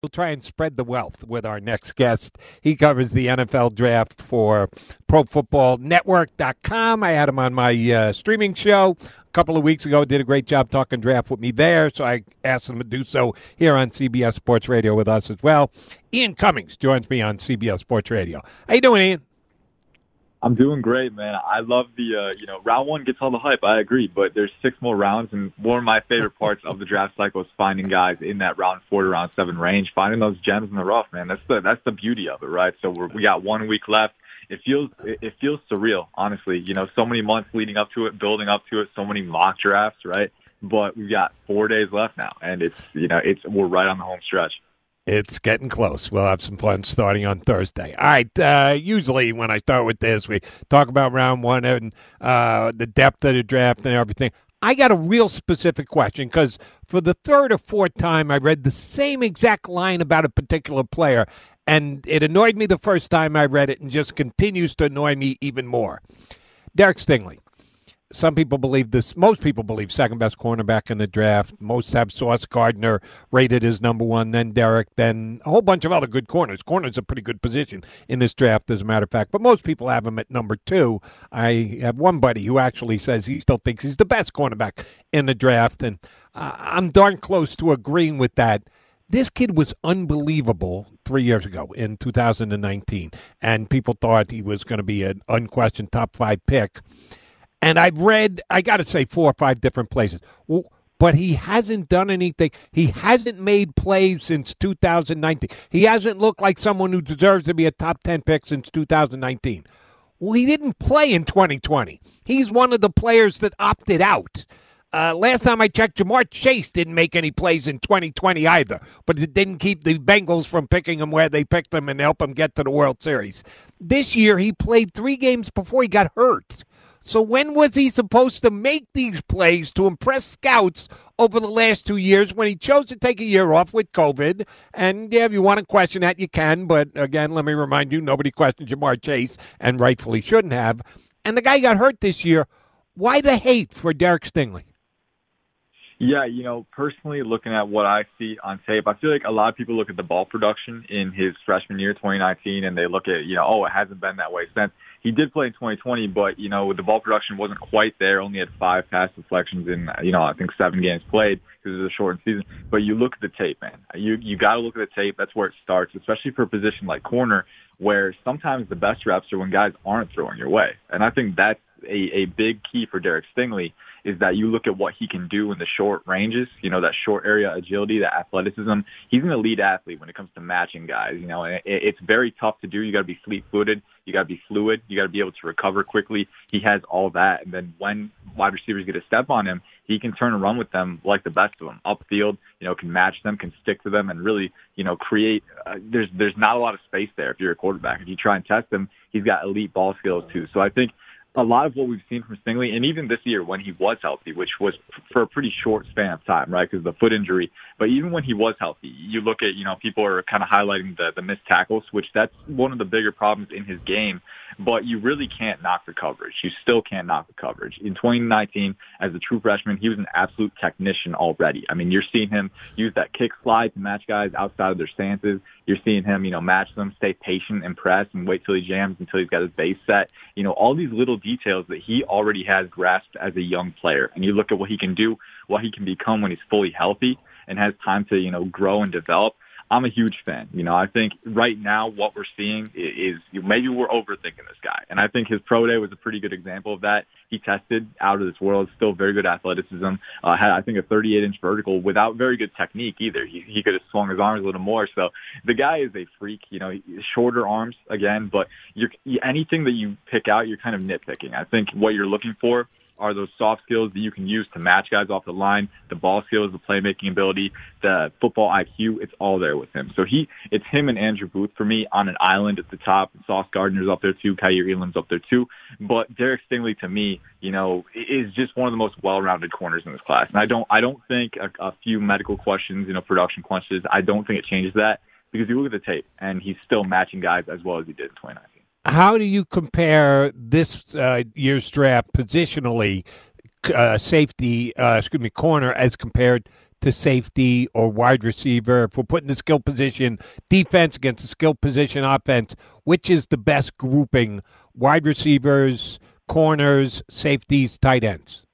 We'll try and spread the wealth with our next guest. He covers the NFL draft for ProFootballNetwork.com. I had him on my uh, streaming show a couple of weeks ago. Did a great job talking draft with me there, so I asked him to do so here on CBS Sports Radio with us as well. Ian Cummings joins me on CBS Sports Radio. How you doing, Ian? I'm doing great, man. I love the, uh, you know, round one gets all the hype. I agree, but there's six more rounds, and one of my favorite parts of the draft cycle is finding guys in that round four to round seven range, finding those gems in the rough, man. That's the that's the beauty of it, right? So we're, we got one week left. It feels it, feels surreal, honestly. You know, so many months leading up to it, building up to it, so many mock drafts, right? But we've got four days left now, and it's you know, it's we're right on the home stretch. It's getting close. We'll have some fun starting on Thursday. All right. Uh, usually, when I start with this, we talk about round one and uh, the depth of the draft and everything. I got a real specific question because for the third or fourth time, I read the same exact line about a particular player, and it annoyed me the first time I read it and just continues to annoy me even more. Derek Stingley some people believe this. Most people believe second best cornerback in the draft. Most have Sauce Gardner rated as number one, then Derek, then a whole bunch of other good corners. Corner's a pretty good position in this draft, as a matter of fact. But most people have him at number two. I have one buddy who actually says he still thinks he's the best cornerback in the draft, and I'm darn close to agreeing with that. This kid was unbelievable three years ago in 2019, and people thought he was going to be an unquestioned top five pick. And I've read, I got to say, four or five different places. But he hasn't done anything. He hasn't made plays since 2019. He hasn't looked like someone who deserves to be a top 10 pick since 2019. Well, he didn't play in 2020. He's one of the players that opted out. Uh, last time I checked, Ja'Marr Chase didn't make any plays in 2020 either, but it didn't keep the Bengals from picking him where they picked him and help him get to the World Series. This year, he played three games before he got hurt. So when was he supposed to make these plays to impress scouts over the last two years when he chose to take a year off with COVID? And yeah, if you want to question that, you can. But again, let me remind you, nobody questioned Ja'Marr Chase, and rightfully shouldn't have. And the guy got hurt this year. Why the hate for Derek Stingley? Yeah, you know, personally looking at what I see on tape, I feel like a lot of people look at the ball production in his freshman year, 2019, and they look at, you know, oh, it hasn't been that way since. He did play in 2020, but, you know, the ball production wasn't quite there. Only had five pass deflections in, you know, I think seven games played because it was a shortened season. But you look at the tape, man. You, you got to look at the tape. That's where it starts, especially for a position like corner, where sometimes the best reps are when guys aren't throwing your way. And I think that's a, a big key for Derek Stingley is that you look at what he can do in the short ranges, you know, that short area agility, that athleticism. He's an elite athlete when it comes to matching guys, you know, and it, it's very tough to do. You got to be fleet footed. You got to be fluid. You got to be able to recover quickly. He has all that. And then when wide receivers get a step on him, he can turn and run with them like the best of them upfield, you know, can match them, can stick to them and really, you know, create, uh, there's, there's not a lot of space there if you're a quarterback. If you try and test him, he's got elite ball skills too. So I think, a lot of what we've seen from Stingley, and even this year when he was healthy, which was for a pretty short span of time, right, because of the foot injury. But even when he was healthy, you look at, you know, people are kind of highlighting the, the missed tackles, which that's one of the bigger problems in his game. But you really can't knock the coverage. You still can't knock the coverage. In 2019, as a true freshman, he was an absolute technician already. I mean, you're seeing him use that kick slide to match guys outside of their stances. You're seeing him, you know, match them, stay patient and press and wait till he jams until he's got his base set. You know, all these little details that he already has grasped as a young player. And you look at what he can do, what he can become when he's fully healthy and has time to, you know, grow and develop. I'm a huge fan. You know, I think right now what we're seeing is, is maybe we're overthinking this guy, and I think his pro day was a pretty good example of that. He tested out of this world, still very good athleticism. Uh, had I think a 38 inch vertical without very good technique either. He he could have swung his arms a little more. So the guy is a freak. You know, shorter arms again, but you're anything that you pick out, you're kind of nitpicking. I think what you're looking for are those soft skills that you can use to match guys off the line, the ball skills, the playmaking ability, the football IQ. It's all there with him. So he, it's him and Andrew Booth for me on an island at the top. Sauce Gardner's up there too. Kaiir Elam's up there too. But Derek Stingley to me, you know, is just one of the most well-rounded corners in this class. And I don't, I don't think a, a few medical questions, you know, production questions, I don't think it changes that because you look at the tape and he's still matching guys as well as he did in 2019 how do you compare this uh, year's draft positionally, uh, safety, uh, excuse me, corner, as compared to safety or wide receiver, if we're putting the skill position defense against the skill position offense, which is the best grouping? Wide receivers, corners, safeties, tight ends.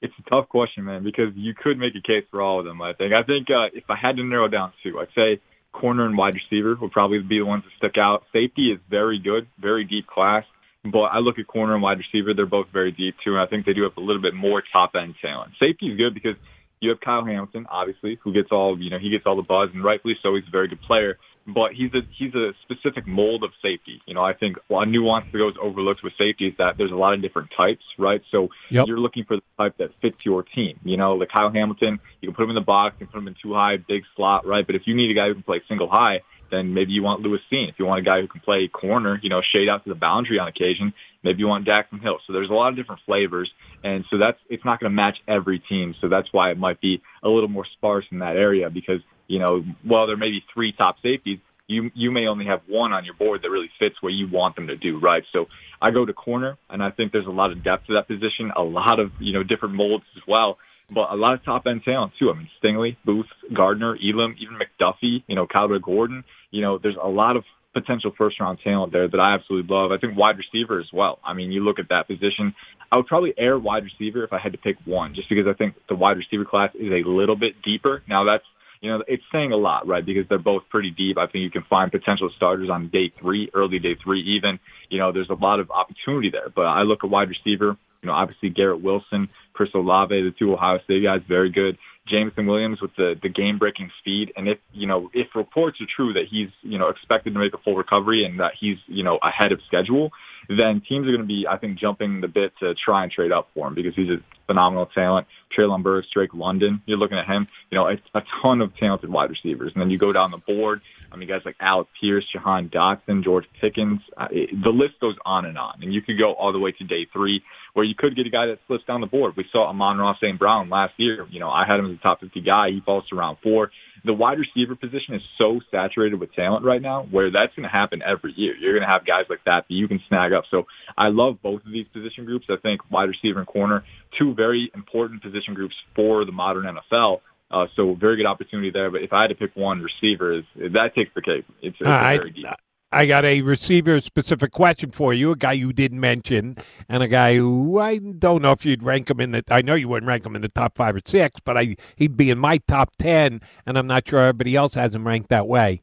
It's a tough question, man, because you could make a case for all of them. I think. I think uh, if I had to narrow down two, I'd say corner and wide receiver would probably be the ones that stick out. Safety is very good, very deep class. But I look at corner and wide receiver; they're both very deep too, and I think they do have a little bit more top end talent. Safety is good because you have Kyle Hamilton, obviously, who gets all you know he gets all the buzz, and rightfully so. He's a very good player, but he's a he's a specific mold of safety. You know, I think a nuance that goes overlooked with safety is that there's a lot of different types, right? So yep. you're looking for the type that fits your team. You know, like Kyle Hamilton, you can put him in the box, you can put him in two high, big slot, right? But if you need a guy who can play single high, then maybe you want Lewis Cine. If you want a guy who can play corner, you know, shade out to the boundary on occasion, maybe you want Daxton Hill. So there's a lot of different flavors, and so that's it's not going to match every team. So that's why it might be a little more sparse in that area because you know, while there may be three top safeties, you you may only have one on your board that really fits what you want them to do, right? So I go to corner, and I think there's a lot of depth to that position, a lot of you know different molds as well but a lot of top end talent too. I mean, Stingley, Booth, Gardner, Elam, even McDuffie, you know, Kyler Gordon. You know, there's a lot of potential first round talent there that I absolutely love. I think wide receiver as well. I mean, you look at that position. I would probably air wide receiver if I had to pick one, just because I think the wide receiver class is a little bit deeper. Now that's you know, it's saying a lot, right? Because they're both pretty deep. I think you can find potential starters on day three, early day three, even. You know, there's a lot of opportunity there. But I look at wide receiver. You know, obviously Garrett Wilson, Chris Olave, the two Ohio State guys, very good. Jameson Williams with the the game breaking speed, and if you know if reports are true that he's you know expected to make a full recovery and that he's you know ahead of schedule, then teams are going to be I think jumping the bit to try and trade up for him because he's a phenomenal talent. Treylon Burks, Drake London, you're looking at him, you know, a, a ton of talented wide receivers, and then you go down the board. I mean, guys like Alec Pierce, Jahan Dotson, George Pickens. Uh, it, the list goes on and on, and you could go all the way to day three where you could get a guy that slips down the board. We saw Amon-Ra St. Brown last year. You know, I had him as a top 50 guy. He falls to round four. The wide receiver position is so saturated with talent right now where that's going to happen every year. You're going to have guys like that that you can snag up. So I love both of these position groups. I think wide receiver and corner, two very important position groups for the modern NFL. Uh, so very good opportunity there. But if I had to pick one receiver, is that takes the cake. It's, it's very deep. I got a receiver specific question for you, a guy you didn't mention, and a guy who I don't know if you'd rank him in the. I know you wouldn't rank him in the top five or six, but I he'd be in my top ten, and I'm not sure everybody else has him ranked that way.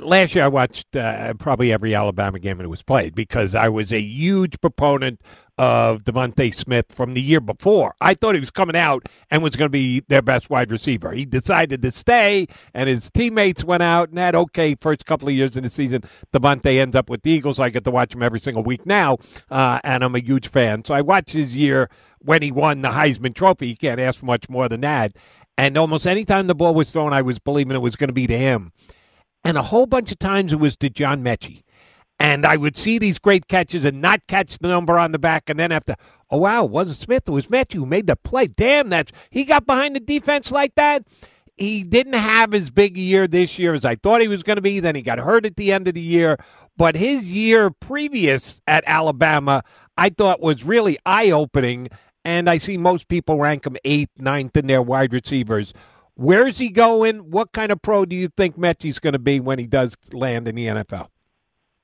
Last year I watched uh, probably every Alabama game that was played because I was a huge proponent of DeVonta Smith from the year before. I thought he was coming out and was going to be their best wide receiver. He decided to stay, and his teammates went out and had okay first couple of years in the season. DeVonta ends up with the Eagles. So I get to watch him every single week now, uh, and I'm a huge fan. So I watched his year when he won the Heisman Trophy. You can't ask for much more than that. And almost any time the ball was thrown, I was believing it was going to be to him. And a whole bunch of times it was to John Metchie. And I would see these great catches and not catch the number on the back, and then after, oh wow, it wasn't Smith, it was Metchie who made the play. Damn, that's he got behind the defense like that. He didn't have as big a year this year as I thought he was going to be. Then he got hurt at the end of the year. But his year previous at Alabama, I thought was really eye opening. And I see most people rank him eighth, ninth in their wide receivers. Where's he going? What kind of pro do you think Metchie's going to be when he does land in the NFL?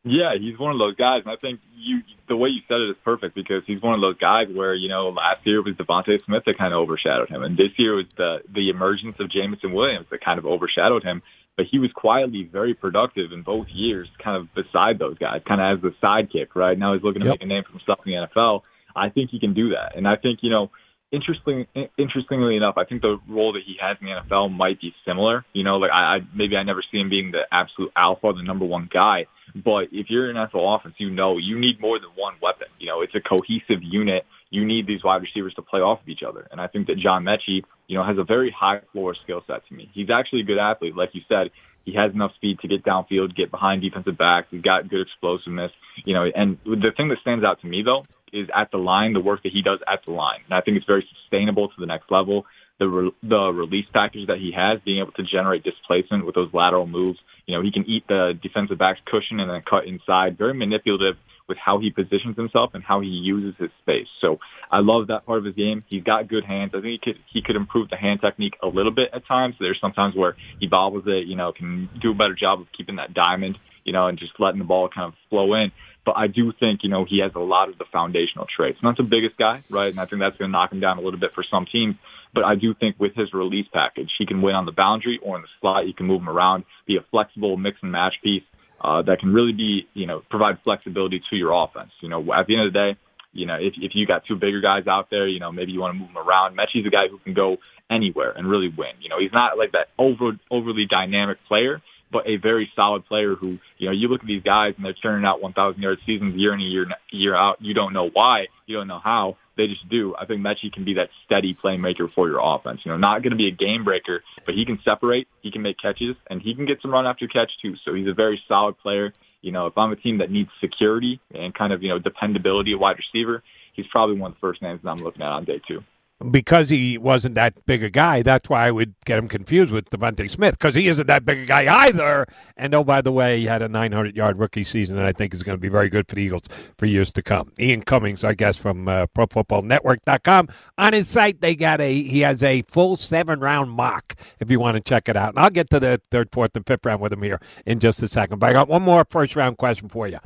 Yeah, he's one of those guys, and I think you the way you said it is perfect because he's one of those guys where you know last year it was DeVonta Smith that kind of overshadowed him, and this year was the the emergence of Jameson Williams that kind of overshadowed him. But he was quietly very productive in both years, kind of beside those guys, kind of as the sidekick. Right now, he's looking to yep. make a name for himself in the NFL. I think he can do that, and I think you know interesting, interestingly enough, I think the role that he has in the NFL might be similar. You know, like I, I maybe I never see him being the absolute alpha, the number one guy. But if you're an NFL offense, you know you need more than one weapon. You know, it's a cohesive unit. You need these wide receivers to play off of each other. And I think that John Metchie, you know, has a very high floor skill set to me. He's actually a good athlete, like you said. He has enough speed to get downfield, get behind defensive backs. He's got good explosiveness, you know. And the thing that stands out to me though is at the line, the work that he does at the line. And I think it's very sustainable to the next level. The re- the release package that he has, being able to generate displacement with those lateral moves. You know, he can eat the defensive back's cushion and then cut inside. Very manipulative with how he positions himself and how he uses his space. So I love that part of his game. He's got good hands. I think he could he could improve the hand technique a little bit at times. There's sometimes where he bobbles it, you know, can do a better job of keeping that diamond, you know, and just letting the ball kind of flow in. But I do think, you know, he has a lot of the foundational traits. Not the biggest guy, right? And I think that's going to knock him down a little bit for some teams. But I do think with his release package, he can win on the boundary or in the slot. You can move him around, be a flexible mix and match piece uh, that can really be, you know, provide flexibility to your offense. You know, at the end of the day, you know, if, if you got two bigger guys out there, you know, maybe you want to move them around. Metchie's a guy who can go anywhere and really win. You know, he's not like that over, overly dynamic player, but a very solid player who, you know, you look at these guys and they're turning out 1,000 yard seasons year in and year, year out. You don't know why, you don't know how. They just do. I think Metchie can be that steady playmaker for your offense. You know, not going to be a game breaker, but he can separate, he can make catches, and he can get some run after catch too. So he's a very solid player. You know, if I'm a team that needs security and kind of you know dependability, a wide receiver, he's probably one of the first names that I'm looking at on day two because he wasn't that big a guy, that's why I would get him confused with DeVonta Smith because he isn't that big a guy either. And oh, by the way, he had a 900 yard rookie season, and I think is going to be very good for the Eagles for years to come. Ian Cummings, I guess, from uh, ProFootballNetwork.com. On his site, they got a he has a full seven round mock if you want to check it out. And I'll get to the third, fourth, and fifth round with him here in just a second. But I got one more first round question for you.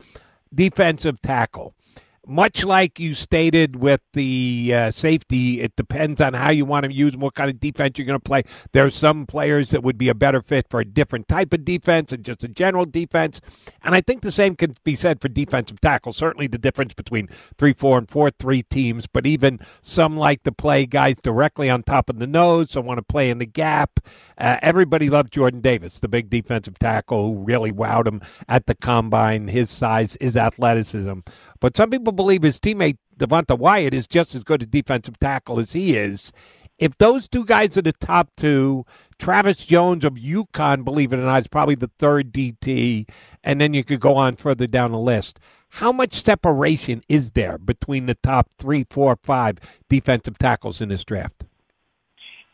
Defensive tackle much like you stated with the uh, safety, it depends on how you want to use them, what kind of defense you're going to play. There's some players that would be a better fit for a different type of defense and just a general defense. And I think the same can be said for defensive tackle. Certainly the difference between 3 4 and 4 3 teams, but even some like to play guys directly on top of the nose, some want to play in the gap. Uh, everybody loved Jordan Davis, the big defensive tackle who really wowed him at the combine. His size, his athleticism. But some people believe his teammate Devonte Wyatt is just as good a defensive tackle as he is. If those two guys are the top two, Travis Jones of UConn, believe it or not, is probably the third DT, and then you could go on further down the list. How much separation is there between the top three, four, five defensive tackles in this draft?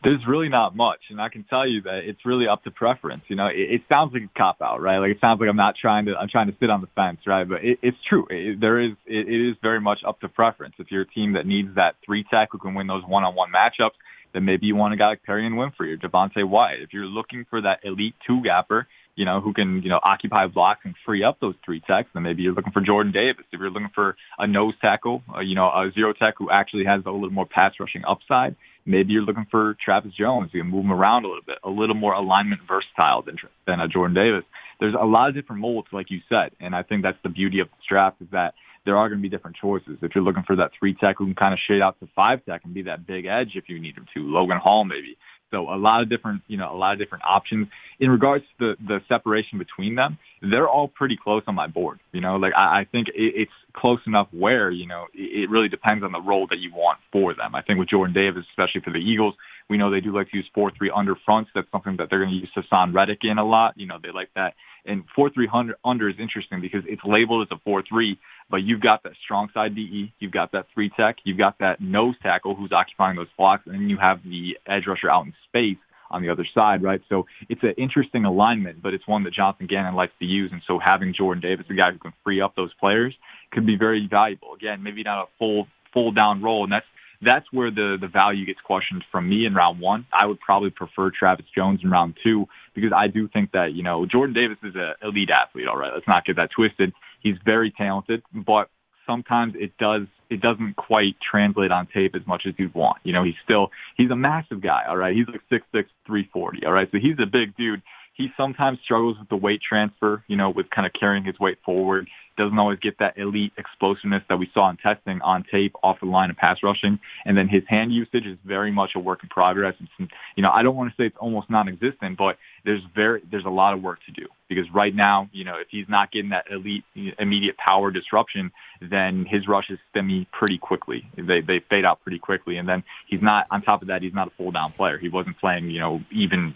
There's really not much, and I can tell you that it's really up to preference. You know, it, it sounds like a cop out, right? Like it sounds like I'm not trying to I'm trying to sit on the fence, right? But it, it's true. It, there is it, it is very much up to preference. If you're a team that needs that three tech who can win those one-on-one matchups, then maybe you want a guy like Perrion Winfrey or Devonte Wyatt. If you're looking for that elite two gapper, you know, who can, you know, occupy blocks and free up those three techs. Then maybe you're looking for Jordan Davis. If you're looking for a nose tackle, uh, you know, a zero tech who actually has a little more pass rushing upside, maybe you're looking for Travis Jones. You can move him around a little bit, a little more alignment versatile than than a Jordan Davis. There's a lot of different molds, like you said, and I think that's the beauty of this draft is that there are going to be different choices. If you're looking for that three tech who can kind of shade out to five tech and be that big edge if you need him to, Logan Hall maybe. So a lot of different, you know, a lot of different options. In regards to the, the separation between them, they're all pretty close on my board. You know, like I, I think it, it's close enough where, you know, it, it really depends on the role that you want for them. I think with Jordan Davis, especially for the Eagles, we know they do like to use 4-3 under fronts. That's something that they're going to use Haason Reddick in a lot. You know, they like that. And 4-3 under is interesting because it's labeled as a 4-3, but you've got that strong side DE, you've got that three tech, you've got that nose tackle who's occupying those blocks, and then you have the edge rusher out in space on the other side, right? So it's an interesting alignment, but it's one that Jonathan Gannon likes to use. And so having Jordan Davis, a guy who can free up those players, could be very valuable. Again, maybe not a full full down role, and that's that's where the the value gets questioned from me in round one. I would probably prefer Travis Jones in round two because I do think that you know Jordan Davis is an elite athlete. All right, let's not get that twisted. He's very talented, but sometimes it does it doesn't quite translate on tape as much as you'd want. You know, he's still he's a massive guy. All right, he's like six six three forty. All right, so he's a big dude. He sometimes struggles with the weight transfer. You know, with kind of carrying his weight forward doesn't always get that elite explosiveness that we saw in testing on tape off the line of pass rushing. And then his hand usage is very much a work in progress. It's, you know, I don't want to say it's almost non-existent, but there's very there's a lot of work to do because right now, you know, if he's not getting that elite immediate power disruption, then his rushes stem pretty quickly. They they fade out pretty quickly, and then he's not on top of that. He's not a full down player. He wasn't playing, you know, even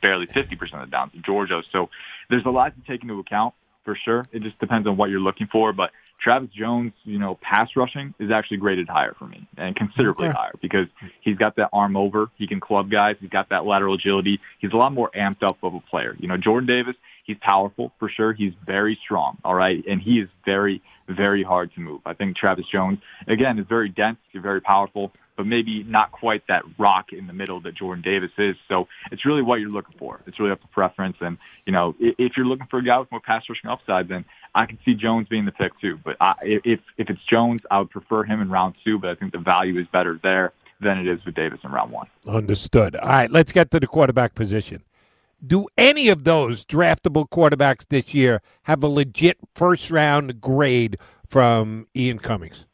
barely 50% of the downs in Georgia. So there's a lot to take into account for sure. It just depends on what you're looking for. But Travis Jones, you know, pass rushing is actually graded higher for me and considerably higher because he's got that arm over. He can club guys. He's got that lateral agility. He's a lot more amped up of a player. You know, Jordan Davis, he's powerful for sure. He's very strong. All right. And he is very, very hard to move. I think Travis Jones, again, is very dense. He's very powerful but maybe not quite that rock in the middle that Jordan Davis is. So it's really what you're looking for. It's really up to preference. And, you know, if you're looking for a guy with more pass rushing upside, then I can see Jones being the pick too. But I, if, if it's Jones, I would prefer him in round two, but I think the value is better there than it is with Davis in round one. Understood. All right, let's get to the quarterback position. Do any of those draftable quarterbacks this year have a legit first round grade from Ian Cummings?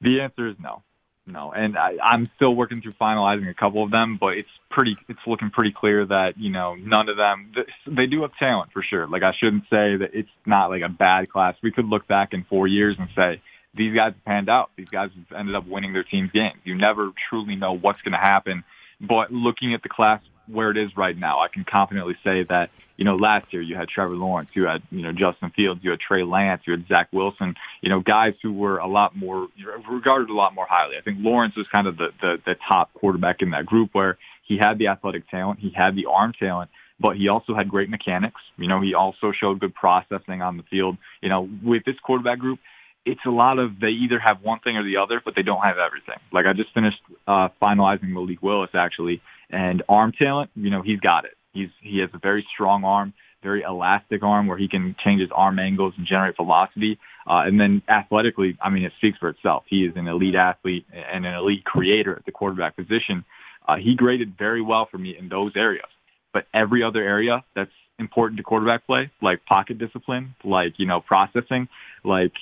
The answer is no no. And I, I'm still working through finalizing a couple of them, but it's pretty, it's looking pretty clear that, you know, none of them, they do have talent for sure. Like I shouldn't say that it's not like a bad class. We could look back in four years and say, these guys panned out. These guys ended up winning their team's games. You never truly know what's going to happen. But looking at the class where it is right now, I can confidently say that you know, last year you had Trevor Lawrence, you had, you know, Justin Fields, you had Trey Lance, you had Zach Wilson, you know, guys who were a lot more regarded a lot more highly. I think Lawrence was kind of the, the, the top quarterback in that group where he had the athletic talent, he had the arm talent, but he also had great mechanics. You know, he also showed good processing on the field. You know, with this quarterback group, it's a lot of they either have one thing or the other, but they don't have everything. Like I just finished uh, finalizing Malik Willis actually, and arm talent, you know, he's got it. He's he has a very strong arm, very elastic arm where he can change his arm angles and generate velocity. Uh, and then athletically, I mean, it speaks for itself. He is an elite athlete and an elite creator at the quarterback position. Uh, he graded very well for me in those areas. But every other area that's important to quarterback play, like pocket discipline, like, you know, processing, like,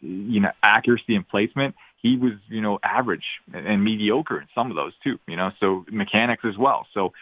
you know, accuracy and placement, he was, you know, average and mediocre in some of those too, you know, so mechanics as well. So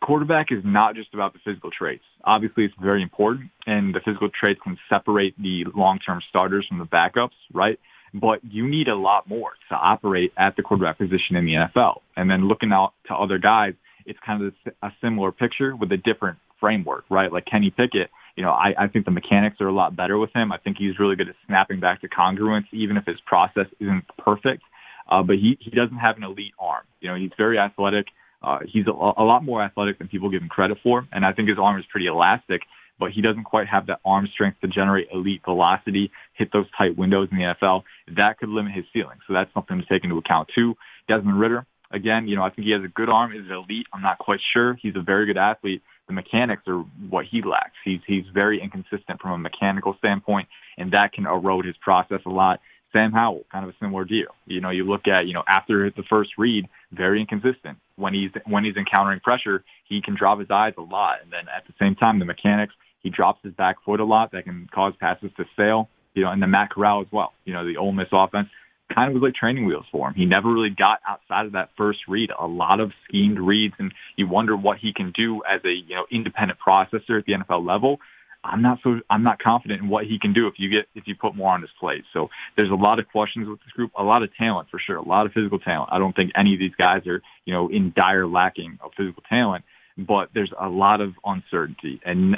quarterback is not just about the physical traits. Obviously, it's very important, and the physical traits can separate the long-term starters from the backups, right? But you need a lot more to operate at the quarterback position in the NFL. And then looking out to other guys, it's kind of a similar picture with a different framework, right? Like Kenny Pickett, you know, I, I think the mechanics are a lot better with him. I think he's really good at snapping back to congruence, even if his process isn't perfect. Uh, but he, he doesn't have an elite arm. You know, he's very athletic. Uh, he's a, a lot more athletic than people give him credit for, and I think his arm is pretty elastic. But he doesn't quite have that arm strength to generate elite velocity, hit those tight windows in the NFL. That could limit his ceiling. So that's something to take into account too. Desmond Ridder, again, you know, I think he has a good arm. Is it elite? I'm not quite sure. He's a very good athlete. The mechanics are what he lacks. He's he's very inconsistent from a mechanical standpoint, and that can erode his process a lot. Sam Howell, kind of a similar deal. You know, you look at, you know, after the first read, very inconsistent. When he's when he's encountering pressure, he can drop his eyes a lot, and then at the same time, the mechanics, he drops his back foot a lot. That can cause passes to sail. You know, and the Matt Corral as well. You know, the Ole Miss offense kind of was like training wheels for him. He never really got outside of that first read. A lot of schemed reads, and you wonder what he can do as a you know independent processor at the NFL level. I'm not so I'm not confident in what he can do if you get if you put more on his plate. So there's a lot of questions with this group, a lot of talent for sure, a lot of physical talent. I don't think any of these guys are you know in dire lacking of physical talent, but there's a lot of uncertainty and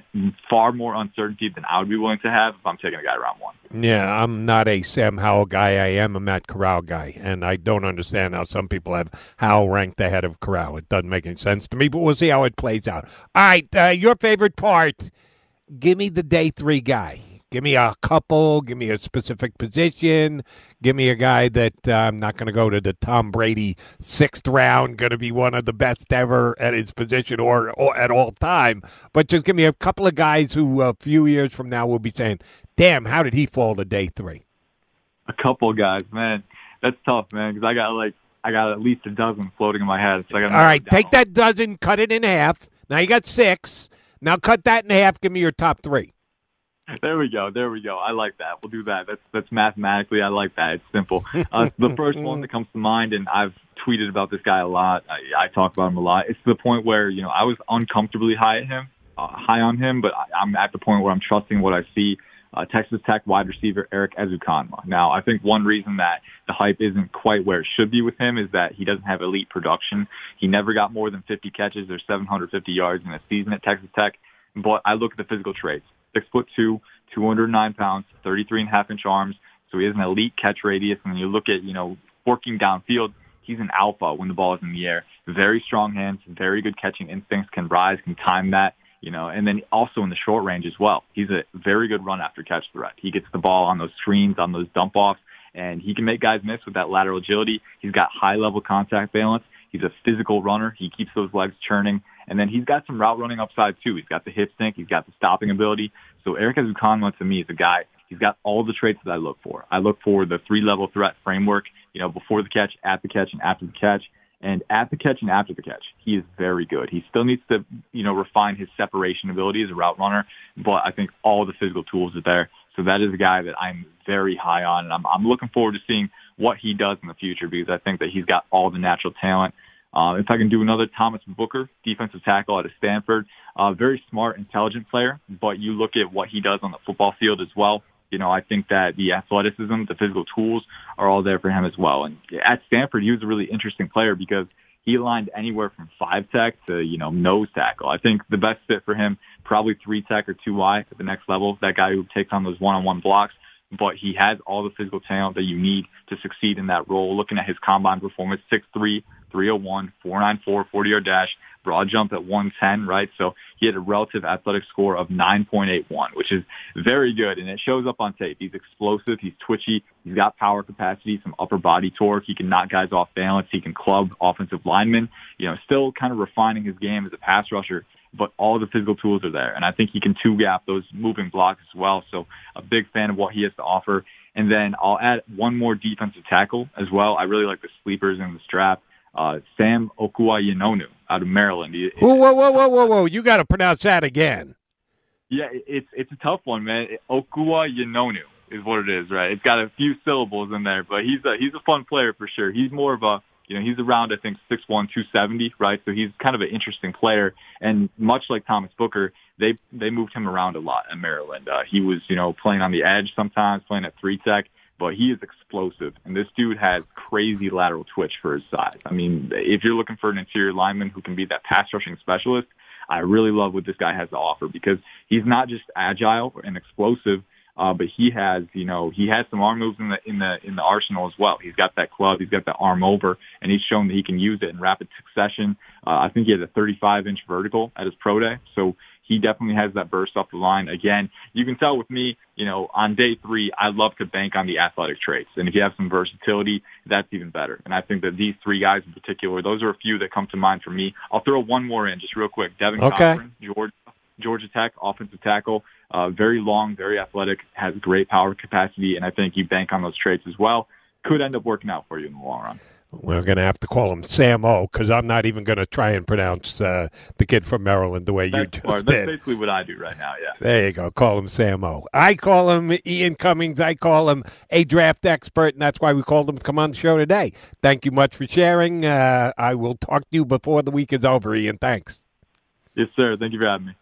far more uncertainty than I would be willing to have if I'm taking a guy around one. Yeah, I'm not a Sam Howell guy. I am a Matt Corral guy, and I don't understand how some people have Howell ranked ahead of Corral. It doesn't make any sense to me, but we'll see how it plays out. All right, uh, your favorite part give me the day three guy. Give me a couple. Give me a specific position. Give me a guy that uh, I'm not going to go to the Tom Brady sixth round, going to be one of the best ever at his position or, or at all time. But just give me a couple of guys who a few years from now will be saying, "Damn, how did he fall to day three? A couple guys, man. That's tough, man. Because I got like I got at least a dozen floating in my head. So I got all right, take that dozen, cut it in half. Now you got six. Now cut that in half. Give me your top three. There we go. There we go. I like that. We'll do that. That's that's mathematically. I like that. It's simple. Uh, the first one that comes to mind, and I've tweeted about this guy a lot. I, I talk about him a lot. It's to the point where you know I was uncomfortably high at him, uh, high on him, but I, I'm at the point where I'm trusting what I see uh, Texas Tech wide receiver Erik Ezukanma. Now, I think one reason that the hype isn't quite where it should be with him is that he doesn't have elite production. He never got more than 50 catches or 750 yards in a season at Texas Tech. But I look at the physical traits. six foot two, 209 pounds, 33 and a half inch arms. So he has an elite catch radius. And you look at, you know, working downfield, he's an alpha when the ball is in the air. Very strong hands, very good catching instincts, can rise, can time that, you know, and then also in the short range as well. He's a very good run after catch threat. He gets the ball on those screens, on those dump offs, and he can make guys miss with that lateral agility. He's got high level contact balance. He's a physical runner. He keeps those legs churning. And then he's got some route running upside too. He's got the hip stink. He's got the stopping ability. So Erik Ezukanma to me is a guy. He's got all the traits that I look for. I look for the three level threat framework, you know, before the catch, at the catch, and after the catch. And at the catch and after the catch, he is very good. He still needs to, you know, refine his separation ability as a route runner, but I think all the physical tools are there. So that is a guy that I'm very high on, and I'm, I'm looking forward to seeing what he does in the future because I think that he's got all the natural talent. Uh, if I can do another Thomas Booker, defensive tackle out of Stanford, uh, very smart, intelligent player, but you look at what he does on the football field as well. You know, I think that the athleticism, the physical tools are all there for him as well. And at Stanford, he was a really interesting player because he aligned anywhere from five tech to, you know, nose tackle. I think the best fit for him, probably three tech or two Y at the next level. That guy who takes on those one-on-one blocks but he has all the physical talent that you need to succeed in that role. Looking at his combine performance, 6'3", 301, 494, 40 yard dash, broad jump at 110, right? So he had a relative athletic score of 9.81, which is very good. And it shows up on tape. He's explosive. He's twitchy. He's got power capacity, some upper body torque. He can knock guys off balance. He can club offensive linemen, you know, still kind of refining his game as a pass rusher but all the physical tools are there. And I think he can two gap those moving blocks as well. So a big fan of what he has to offer. And then I'll add one more defensive tackle as well. I really like the sleepers in the strap. Uh, Sam Okuayinonu out of Maryland. Whoa, whoa, whoa, whoa, whoa, whoa! You got to pronounce that again. Yeah, it's it's a tough one, man. Okuayinonu is what it is, right? It's got a few syllables in there, but he's a he's a fun player for sure. He's more of a you know, he's around, I think, 6'1", 270, right? So he's kind of an interesting player. And much like Thomas Booker, they they moved him around a lot in Maryland. Uh, he was, you know, playing on the edge sometimes, playing at three tech, but he is explosive. And this dude has crazy lateral twitch for his size. I mean, if you're looking for an interior lineman who can be that pass rushing specialist, I really love what this guy has to offer because he's not just agile and explosive – uh, but he has, you know, he has some arm moves in the in the in the arsenal as well. He's got that club, he's got that arm over, and he's shown that he can use it in rapid succession. Uh, I think he has a 35 inch vertical at his pro day, so he definitely has that burst off the line. Again, you can tell with me, you know, on day three, I love to bank on the athletic traits. And if you have some versatility, that's even better. And I think that these three guys in particular, those are a few that come to mind for me. I'll throw one more in just real quick. Devin okay. Cochran, Georgia, Georgia Tech, offensive tackle. Uh, very long, very athletic, has great power capacity, and I think you bank on those traits as well. Could end up working out for you in the long run. We're going to have to call him Sam O because I'm not even going to try and pronounce uh, the kid from Maryland the way That's you just smart. did. That's basically what I do right now, yeah. There you go. Call him Sam O. I call him Ian Cummings. I call him a draft expert, and that's why we called him to come on the show today. Thank you much for sharing. Uh, I will talk to you before the week is over, Ian. Thanks. Yes, sir. Thank you for having me.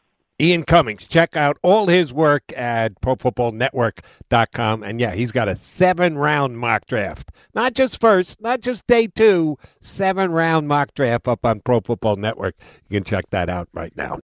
Ian Cummings. Check out all his work at ProFootballNetwork.com. And yeah, he's got a seven round mock draft. Not just first, not just day two, seven round mock draft up on Pro Football Network. You can check that out right now.